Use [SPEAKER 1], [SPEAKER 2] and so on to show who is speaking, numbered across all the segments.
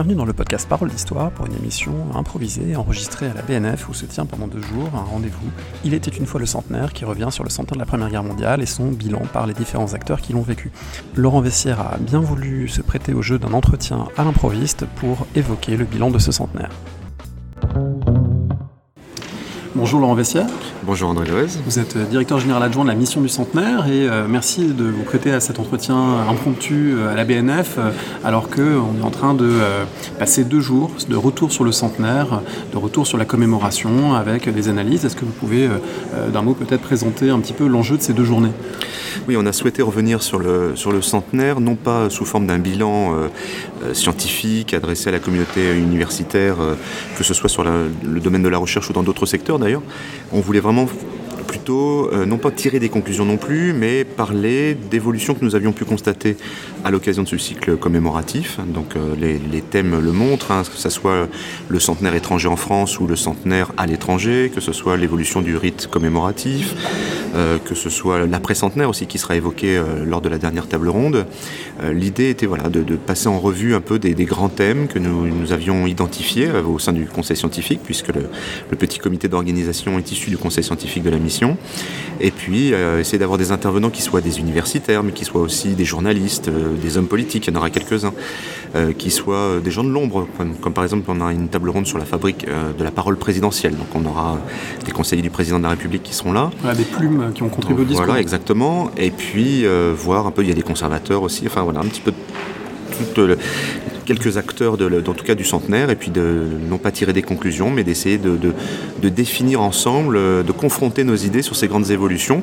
[SPEAKER 1] Bienvenue dans le podcast Parole d'Histoire pour une émission improvisée enregistrée à la BNF où se tient pendant deux jours un rendez-vous. Il était une fois le centenaire qui revient sur le centenaire de la Première Guerre mondiale et son bilan par les différents acteurs qui l'ont vécu. Laurent Vessière a bien voulu se prêter au jeu d'un entretien à l'improviste pour évoquer le bilan de ce centenaire. Bonjour Laurent Vessière.
[SPEAKER 2] Bonjour André Loez.
[SPEAKER 1] Vous êtes euh, directeur général adjoint de la mission du centenaire et euh, merci de vous prêter à cet entretien impromptu euh, à la BNF alors qu'on est en train de passer deux jours de retour sur le centenaire, de retour sur la commémoration avec des analyses. Est-ce que vous pouvez d'un mot peut-être présenter un petit peu l'enjeu de ces deux journées?
[SPEAKER 2] Oui, on a souhaité revenir sur le, sur le centenaire, non pas sous forme d'un bilan scientifique adressé à la communauté universitaire, que ce soit sur le domaine de la recherche ou dans d'autres secteurs d'ailleurs. On voulait vraiment plutôt, euh, non pas tirer des conclusions non plus, mais parler d'évolutions que nous avions pu constater à l'occasion de ce cycle commémoratif. Donc euh, les, thèmes le montrent, hein, que ce soit le centenaire étranger en France ou le centenaire à l'étranger, que ce soit l'évolution du rite commémoratif, euh, que ce soit l'après-centenaire aussi qui sera évoqué lors de la dernière table ronde. L'idée était voilà, de, passer en revue un peu des, grands thèmes que nous, avions identifiés au sein du conseil scientifique, puisque le, petit comité d'organisation est issu du conseil scientifique de la mission et puis euh, essayer d'avoir des intervenants qui soient des universitaires, mais qui soient aussi des journalistes, euh, des hommes politiques, il y en aura quelques-uns, euh, qui soient des gens de l'ombre, comme, par exemple on a une table ronde sur la fabrique de la parole présidentielle. Donc on aura des conseillers du président de la République qui seront là.
[SPEAKER 1] Qui ont contribué au discours.
[SPEAKER 2] Voilà, exactement. Et puis voir un peu, il y a des conservateurs aussi, enfin voilà, un petit peu toute quelques acteurs, de, en tout cas du centenaire, et puis de non pas tirer des conclusions, mais d'essayer de, définir ensemble, euh, de confronter nos idées sur ces grandes évolutions,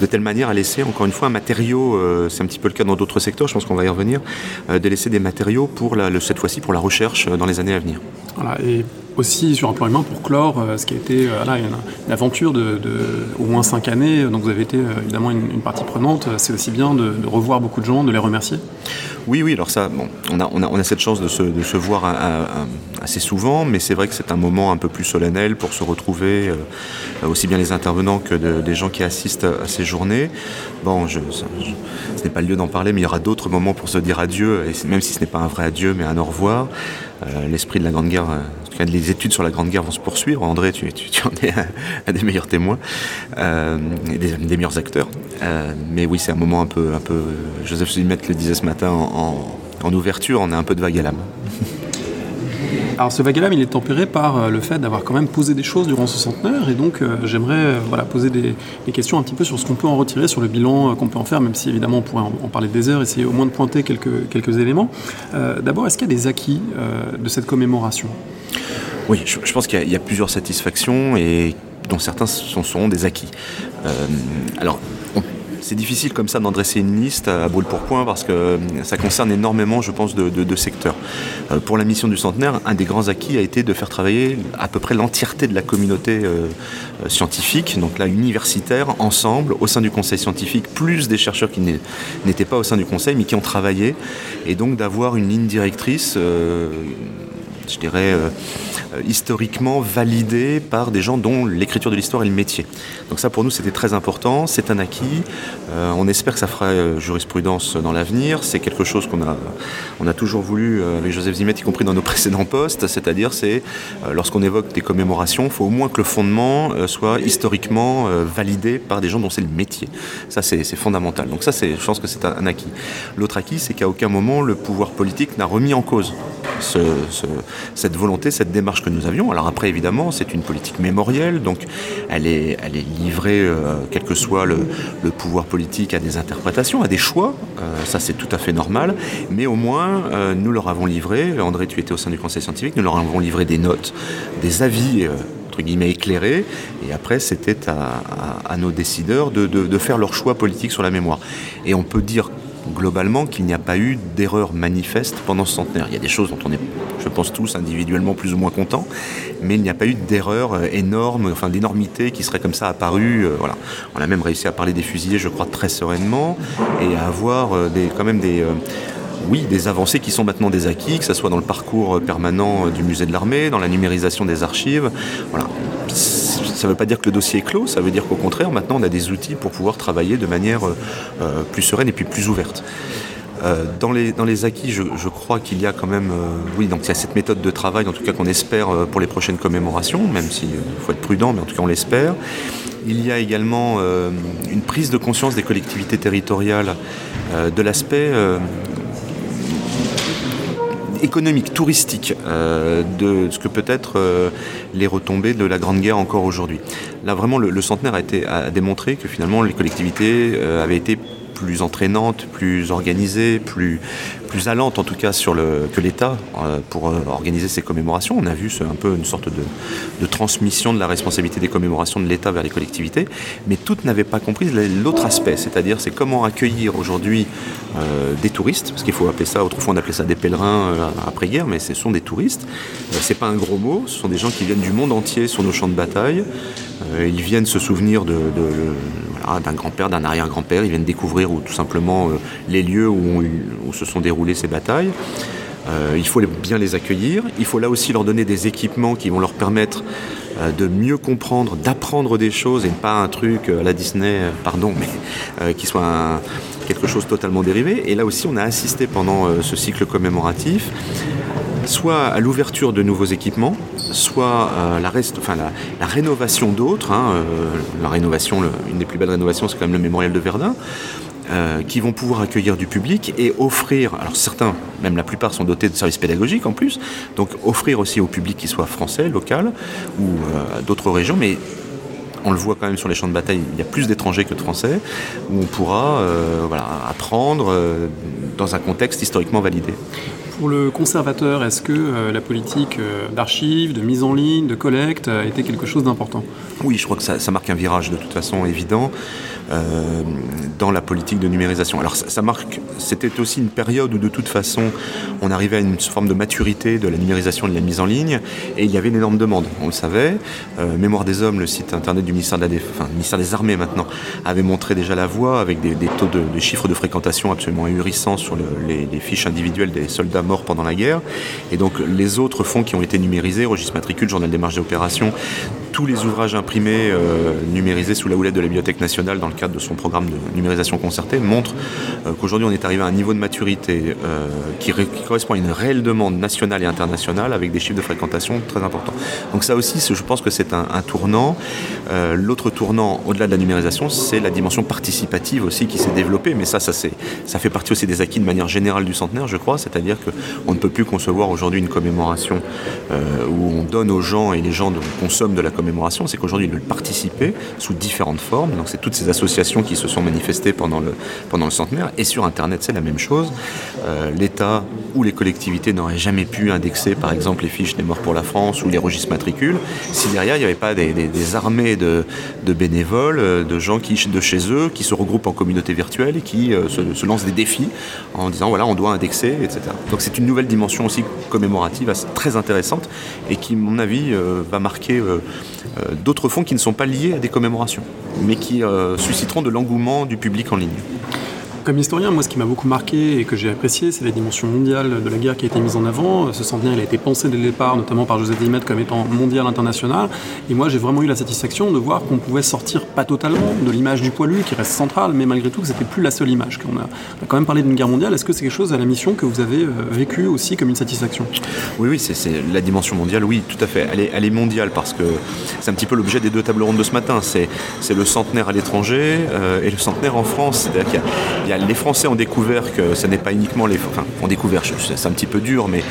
[SPEAKER 2] de telle manière à laisser encore une fois un matériau, euh, c'est un petit peu le cas dans d'autres secteurs, je pense qu'on va y revenir, euh, de laisser des matériaux pour cette fois-ci pour la recherche dans les années à venir.
[SPEAKER 1] Voilà, et aussi sur un plan humain pour clore ce qui a été une, aventure de, au moins cinq années, donc vous avez été évidemment une, partie prenante, c'est aussi bien de, revoir beaucoup de gens, de les remercier.
[SPEAKER 2] Oui, oui, alors ça, bon, on, a, on, a, on a cette chance de se, de se voir assez souvent, mais c'est vrai que c'est un moment un peu plus solennel pour se retrouver, euh, aussi bien les intervenants que des gens qui assistent à ces journées. Bon, je, ce n'est pas le lieu d'en parler, mais il y aura d'autres moments pour se dire adieu, et même si ce n'est pas un vrai adieu, mais un au revoir. Euh, l'esprit de la Grande Guerre, euh, en tout cas les études sur la Grande Guerre vont se poursuivre. André, tu, en es un, des meilleurs témoins, et des, meilleurs acteurs. mais oui, c'est un moment un peu, un peu. Joseph Zumet le disait ce matin en, en, ouverture, on a un peu de vague à l'âme.
[SPEAKER 1] Alors ce vague il est tempéré par euh, le fait d'avoir quand même posé des choses durant ce centenaire, et donc euh, j'aimerais euh, voilà, poser des, questions un petit peu sur ce qu'on peut en retirer, sur le bilan qu'on peut en faire, même si évidemment on pourrait en, parler des heures, essayer au moins de pointer quelques, éléments. D'abord, est-ce qu'il y a des acquis de cette commémoration?
[SPEAKER 2] Oui, je, pense qu'il y, a plusieurs satisfactions et dont certains sont, sont des acquis. alors, c'est difficile comme ça d'en dresser une liste à brûle pour point parce que euh, ça concerne énormément, je pense, de, secteurs. Euh, pour la mission du centenaire, un des grands acquis a été de faire travailler à peu près l'entièreté de la communauté euh, scientifique, donc là universitaire, ensemble, au sein du conseil scientifique, plus des chercheurs qui n'étaient pas au sein du conseil, mais qui ont travaillé, et donc d'avoir une ligne directrice je dirais, historiquement validé par des gens dont l'écriture de l'histoire est le métier. Donc ça, pour nous, c'était très important, c'est un acquis. Euh, on espère que ça fera jurisprudence dans l'avenir. C'est quelque chose qu'on a, on a toujours voulu avec Joseph Zimet, y compris dans nos précédents postes, c'est-à-dire c'est lorsqu'on évoque des commémorations, il faut au moins que le fondement soit historiquement validé par des gens dont c'est le métier. Ça, c'est fondamental. Donc ça, je pense que c'est un, acquis. L'autre acquis, c'est qu'à aucun moment le pouvoir politique n'a remis en cause ce, cette volonté, cette démarche que nous avions. Alors après, évidemment, c'est une politique mémorielle, donc elle est, elle est livrée, euh, quel que soit le, pouvoir politique, à des interprétations, à des choix. Euh, ça, c'est tout à fait normal. Mais au moins, euh, nous leur avons livré, André, tu étais au sein du conseil scientifique, nous leur avons livré des notes, des avis guillemets éclairés, et après c'était à, nos décideurs de, de, faire leur choix politique sur la mémoire. Et on peut dire globalement qu'il n'y a pas eu d'erreur manifeste pendant ce centenaire. Il y a des choses dont on est, je pense tous, individuellement plus ou moins contents, mais il n'y a pas eu d'erreur euh, énorme, enfin d'énormité qui serait comme ça apparue. Euh, voilà. On a même réussi à parler des fusillés, je crois, très sereinement, et à avoir euh, des, quand même des oui, des avancées qui sont maintenant des acquis, que ce soit dans le parcours permanent du musée de l'armée, dans la numérisation des archives. Voilà. Ça ne veut pas dire que le dossier est clos, ça veut dire qu'au contraire, maintenant, on a des outils pour pouvoir travailler de manière euh, plus sereine et puis plus ouverte. dans, les, dans les acquis, je, crois qu'il y a quand même, oui, donc il y a cette méthode de travail, en tout cas qu'on espère pour les prochaines commémorations, même s'il faut être prudent, mais en tout cas on l'espère. Il y a également une prise de conscience des collectivités territoriales de l'aspect économique, touristique euh, de ce que peut être euh, les retombées de la Grande Guerre encore aujourd'hui. Là, vraiment, le, centenaire a, été, a démontré que finalement les collectivités euh, avaient été plus entraînante, plus organisée, plus, plus allante en tout cas sur le, que l'État euh, pour euh, organiser ces commémorations. On a vu un peu une sorte de, transmission de la responsabilité des commémorations de l'État vers les collectivités, mais toutes n'avaient pas compris l'autre aspect, c'est-à-dire c'est comment accueillir aujourd'hui euh, des touristes, parce qu'il faut appeler ça, autrefois on appelait ça des pèlerins après-guerre, mais ce sont des touristes. c'est pas un gros mot, ce sont des gens qui viennent du monde entier sur nos champs de bataille. ils viennent se souvenir de, d'un grand-père, d'un arrière-grand-père, ils viennent découvrir ou tout simplement les lieux où, où se sont déroulés ces batailles. Euh, il faut bien les accueillir. Il faut là aussi leur donner des équipements qui vont leur permettre euh, de mieux comprendre, d'apprendre des choses et pas un truc à la Disney, euh, pardon, mais qui soit quelque chose totalement dérivé. Et là aussi, on a assisté pendant ce cycle commémoratif soit à l'ouverture de nouveaux équipements, soit enfin, la, rénovation d'autres. Hein, la rénovation, une des plus belles rénovations, c'est quand même le mémorial de Verdun. Euh, qui vont pouvoir accueillir du public et offrir, alors certains, même la plupart sont dotés de services pédagogiques en plus, donc offrir aussi au public qui soit français, local ou euh, d'autres régions, mais on le voit quand même sur les champs de bataille, il y a plus d'étrangers que de Français, où on pourra euh, apprendre dans un contexte historiquement validé.
[SPEAKER 1] Pour le conservateur, est-ce que la politique d'archives, de mise en ligne, de collecte était quelque chose d'important?
[SPEAKER 2] Oui, je crois que ça, marque un virage de toute façon évident. Euh, dans la politique de numérisation. Alors ça, marque, c'était aussi une période où de toute façon on arrivait à une forme de maturité de la numérisation et de la mise en ligne et il y avait une énorme demande, on le savait. Euh, Mémoire des hommes, le site internet du ministère, de la ministère des Armées maintenant, avait montré déjà la voie avec des, taux de des chiffres de fréquentation absolument ahurissants sur les, fiches individuelles des soldats morts pendant la guerre. Et donc les autres fonds qui ont été numérisés, registre matricule, journal des marges des opérations, tous les ouvrages imprimés euh, numérisés sous la houlette de la Bibliothèque nationale dans le cadre de son programme de numérisation concertée montrent euh, qu'aujourd'hui on est arrivé à un niveau de maturité euh, qui, correspond à une réelle demande nationale et internationale avec des chiffres de fréquentation très importants. Donc ça aussi, je pense que c'est un, tournant. L'autre tournant, au-delà de la numérisation, c'est la dimension participative aussi qui s'est développée, mais ça, ça, ça fait partie aussi des acquis de manière générale du centenaire, je crois, c'est-à-dire qu'on ne peut plus concevoir aujourd'hui une commémoration où on donne aux gens et les gens consomment de la commémoration c'est qu'aujourd'hui ils veulent participer sous différentes formes. Donc c'est toutes ces associations qui se sont manifestées pendant le, pendant le centenaire. Et sur Internet, c'est la même chose. Euh, L'État ou les collectivités n'auraient jamais pu indexer, par exemple, les fiches des morts pour la France ou les registres matricules si derrière il n'y avait pas des, armées de, bénévoles, euh, de gens qui de chez eux, qui se regroupent en communauté virtuelle et qui euh, se, lancent des défis en disant voilà on doit indexer, etc. Donc c'est une nouvelle dimension aussi commémorative très intéressante et qui, à mon avis, va marquer d'autres fonds qui ne sont pas liés à des commémorations, mais qui euh, susciteront de l'engouement du public en ligne.
[SPEAKER 1] Comme historien, moi, ce qui m'a beaucoup marqué et que j'ai apprécié, c'est la dimension mondiale de la guerre qui a été mise en avant. Ce centenaire, il a été pensé dès le départ, notamment par Joseph Dimet, comme étant mondial international. Et moi, j'ai vraiment eu la satisfaction de voir qu'on pouvait sortir, pas totalement, de l'image du poilu, qui reste centrale, mais malgré tout, que c'était plus la seule image. Qu'on a, a, quand même parlé d'une guerre mondiale. Est-ce que c'est quelque chose à la mission que vous avez euh, vécu aussi comme une satisfaction?
[SPEAKER 2] Oui, oui, c'est la dimension mondiale, oui, tout à fait. Elle est, elle est mondiale parce que c'est un petit peu l'objet des deux tables rondes de ce matin. C'est le centenaire à l'étranger euh, et le centenaire en France. C'est-à-dire qu'il y a les Français ont découvert que ce n'est pas uniquement les. Enfin, ont découvert, c'est un petit peu dur, mais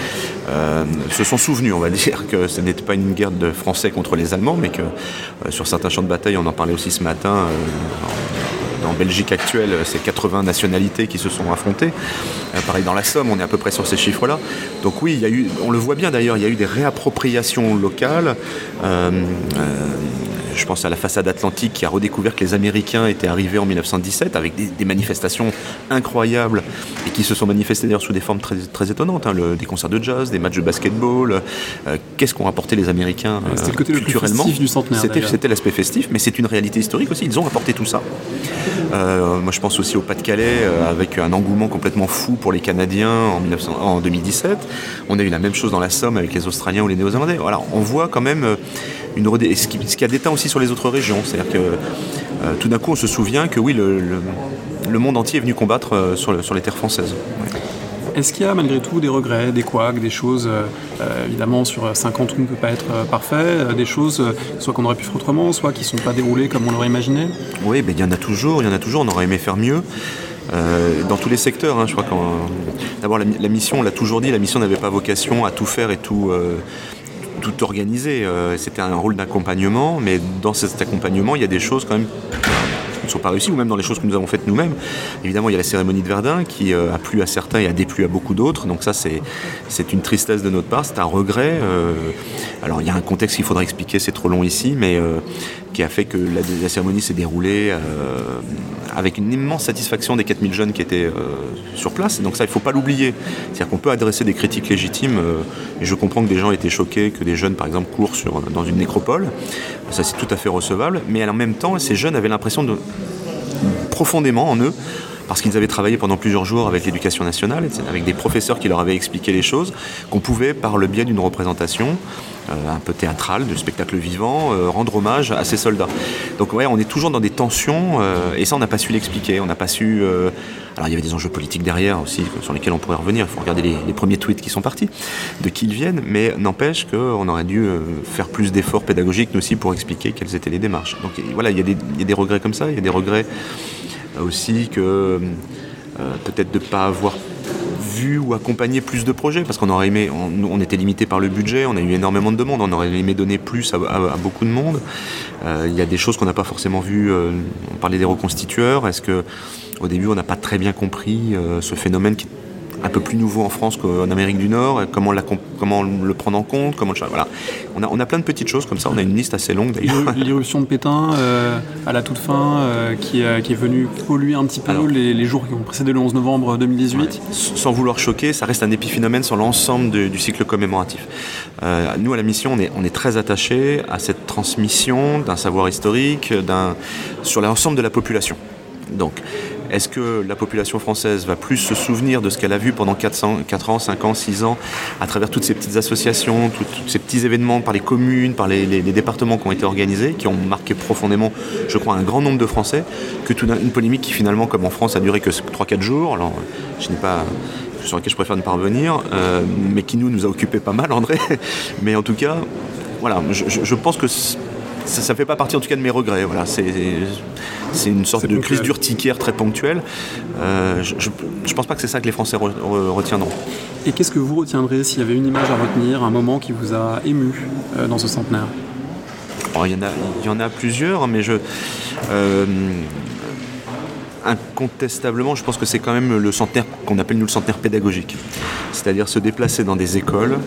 [SPEAKER 2] euh, se sont souvenus, on va dire, que ce n'était pas une guerre de Français contre les Allemands, mais que euh, sur certains champs de bataille, on en parlait aussi ce matin. Euh, en Belgique actuelle, c'est 80 nationalités qui se sont affrontées. pareil dans la Somme, on est à peu près sur ces chiffres-là. Donc oui, il y a eu, on le voit bien d'ailleurs, il y a eu des réappropriations locales. Je pense à la façade atlantique qui a redécouvert que les Américains étaient arrivés en 1917 avec des, manifestations incroyables et qui se sont manifestées d'ailleurs sous des formes très, très étonnantes, hein, des concerts de jazz, des matchs de basketball. Euh, qu'est-ce qu'ont apporté les Américains
[SPEAKER 1] C'était le côté culturellement le du centenaire.
[SPEAKER 2] C'était l'aspect festif, mais c'est une réalité historique aussi. Ils ont apporté tout ça. Euh, moi, je pense aussi au Pas-de-Calais euh, avec un engouement complètement fou pour les Canadiens en, 1900, en 2017. On a eu la même chose dans la Somme avec les Australiens ou les Néo-Zélandais. Voilà, on voit quand même une ce qui, ce qui a déteint aussi sur les autres régions. C'est-à-dire que euh, tout d'un coup, on se souvient que oui, le, monde entier est venu combattre sur les terres françaises.
[SPEAKER 1] Est-ce qu'il y a malgré tout des regrets, des couacs, des choses, évidemment sur 50 tout ne peut pas être parfait, des choses soit qu'on aurait pu faire autrement, soit qui ne sont pas déroulées comme on l'aurait imaginé?
[SPEAKER 2] Oui, il y en a toujours, il y en a toujours, on aurait aimé faire mieux. dans tous les secteurs, hein, je crois D'abord, la, mission, on l'a toujours dit, la mission n'avait pas vocation à tout faire et tout, euh, organiser. Euh, c'était un rôle d'accompagnement, mais dans cet accompagnement, il y a des choses quand même ne sont pas réussies, ou même dans les choses que nous avons faites nous-mêmes. Évidemment, il y a la cérémonie de Verdun qui euh, a plu à certains et a déplu à beaucoup d'autres. Donc ça, c'est, c'est une tristesse de notre part, c'est un regret. alors, il y a un contexte qu'il faudra expliquer, c'est trop long ici, mais qui a fait que la, cérémonie s'est déroulée euh, avec une immense satisfaction des 4000 jeunes qui étaient euh, sur place. Donc ça, il ne faut pas l'oublier. C'est-à-dire qu'on peut adresser des critiques légitimes. Euh, je comprends que des gens étaient choqués que des jeunes, par exemple, courent sur, dans une nécropole. Ça, c'est tout à fait recevable. Mais en même temps, ces jeunes avaient l'impression de profondément en eux parce qu'ils avaient travaillé pendant plusieurs jours avec l'éducation nationale, avec des professeurs qui leur avaient expliqué les choses, qu'on pouvait, par le biais d'une représentation, euh, un peu théâtrale, de spectacle vivant, euh, rendre hommage à ces soldats. Donc ouais, on est toujours dans des tensions, euh, et ça on n'a pas su l'expliquer, on n'a pas su... alors il y avait des enjeux politiques derrière aussi, sur lesquels on pourrait revenir, il faut regarder les, premiers tweets qui sont partis, de qui ils viennent, mais n'empêche qu'on aurait dû faire plus d'efforts pédagogiques, nous aussi, pour expliquer quelles étaient les démarches. Donc voilà, il y, il y a des regrets comme ça, il y a des regrets aussi que euh, peut-être de ne pas avoir vu ou accompagné plus de projets parce qu'on aurait aimé, on, était limité par le budget, on a eu énormément de demandes, on aurait aimé donner plus à, beaucoup de monde. Euh, il y a des choses qu'on n'a pas forcément vues. Euh, on parlait des reconstitueurs. Est-ce que au début on n'a pas très bien compris ce phénomène qui un peu plus nouveau en France qu'en Amérique du Nord, comment, comment le prendre en compte, comment le voilà. On a, on a plein de petites choses comme ça, on a une liste assez longue d'ailleurs.
[SPEAKER 1] L'irruption de Pétain euh, à la toute fin, euh, qui, euh, qui, est venue polluer un petit peu les, jours qui ont précédé le 11 novembre 2018.
[SPEAKER 2] Sans vouloir choquer, ça reste un épiphénomène sur l'ensemble du cycle commémoratif. nous, à la mission, on est, on est très attachés à cette transmission d'un savoir historique sur l'ensemble de la population. Donc, est-ce que la population française va plus se souvenir de ce qu'elle a vu pendant 400, 4 ans, 5 ans, 6 ans, à travers toutes ces petites associations, tous ces petits événements par les communes, par les, départements qui ont été organisés, qui ont marqué profondément, je crois, un grand nombre de Français, que toute une polémique qui finalement, comme en France, a duré que 3-4 jours. Alors, je n'ai pas sur laquelle je préfère ne pas revenir, euh, mais qui nous, nous a occupé pas mal, André. mais en tout cas, voilà, je pense que ça ne fait pas partie en tout cas de mes regrets. Voilà, c'est une sorte de crise d'urticaire très ponctuelle. Euh, je ne pense pas que c'est ça que les Français retiendront.
[SPEAKER 1] Et qu'est-ce que vous retiendrez s'il y avait une image à retenir, un moment qui vous a ému euh, dans ce centenaire?
[SPEAKER 2] Oh, il, y en a, il y en a plusieurs, mais je. Euh, incontestablement, je pense que c'est quand même le centenaire qu'on appelle nous le centenaire pédagogique. C'est-à-dire se déplacer dans des écoles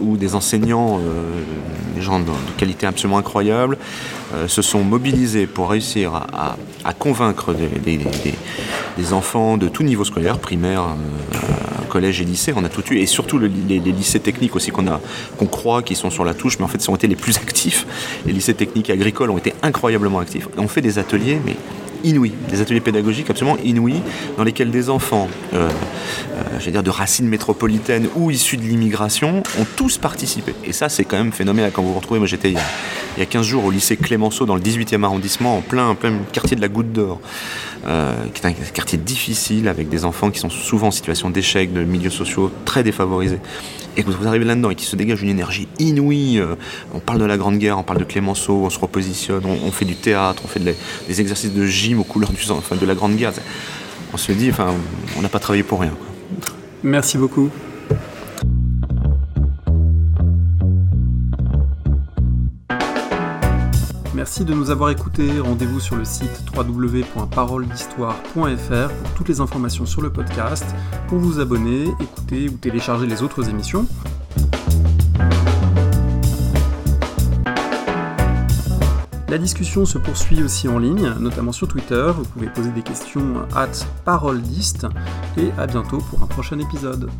[SPEAKER 2] où des enseignants des gens de, qualité absolument incroyable, euh, se sont mobilisés pour réussir à, convaincre des, enfants de tout niveau scolaire, primaire, euh, collège et lycée, on a tout eu, et surtout les, lycées techniques aussi qu'on croit qu'ils sont sur la touche, mais en fait, ils ont été les plus actifs. Les lycées techniques agricoles ont été incroyablement actifs. On fait des ateliers, mais inouïs, des ateliers pédagogiques absolument inouïs, dans lesquels des enfants, euh, euh dire de racines métropolitaines ou issus de l'immigration, ont tous participé. Et ça, c'est quand même phénoménal. Quand vous vous retrouvez, moi j'étais il, y a 15 jours au lycée Clémenceau, dans le 18e arrondissement, en plein, plein quartier de la Goutte d'Or, euh, qui est un quartier difficile, avec des enfants qui sont souvent en situation d'échec, de milieux sociaux très défavorisés et que vous arrivez là-dedans et qu'il se dégage une énergie inouïe, euh, on parle de la Grande Guerre, on parle de Clémenceau, on se repositionne, on, fait du théâtre, on fait des exercices de gym aux couleurs du sang, enfin, de la Grande Guerre. On se dit, enfin, on n'a pas travaillé pour rien.
[SPEAKER 1] Merci beaucoup. Merci de nous avoir écoutés. Rendez-vous sur le site www.paroledhistoire.fr pour toutes les informations sur le podcast, pour vous abonner, écouter ou télécharger les autres émissions. La discussion se poursuit aussi en ligne, notamment sur Twitter. Vous pouvez poser des questions at paroledist et à bientôt pour un prochain épisode.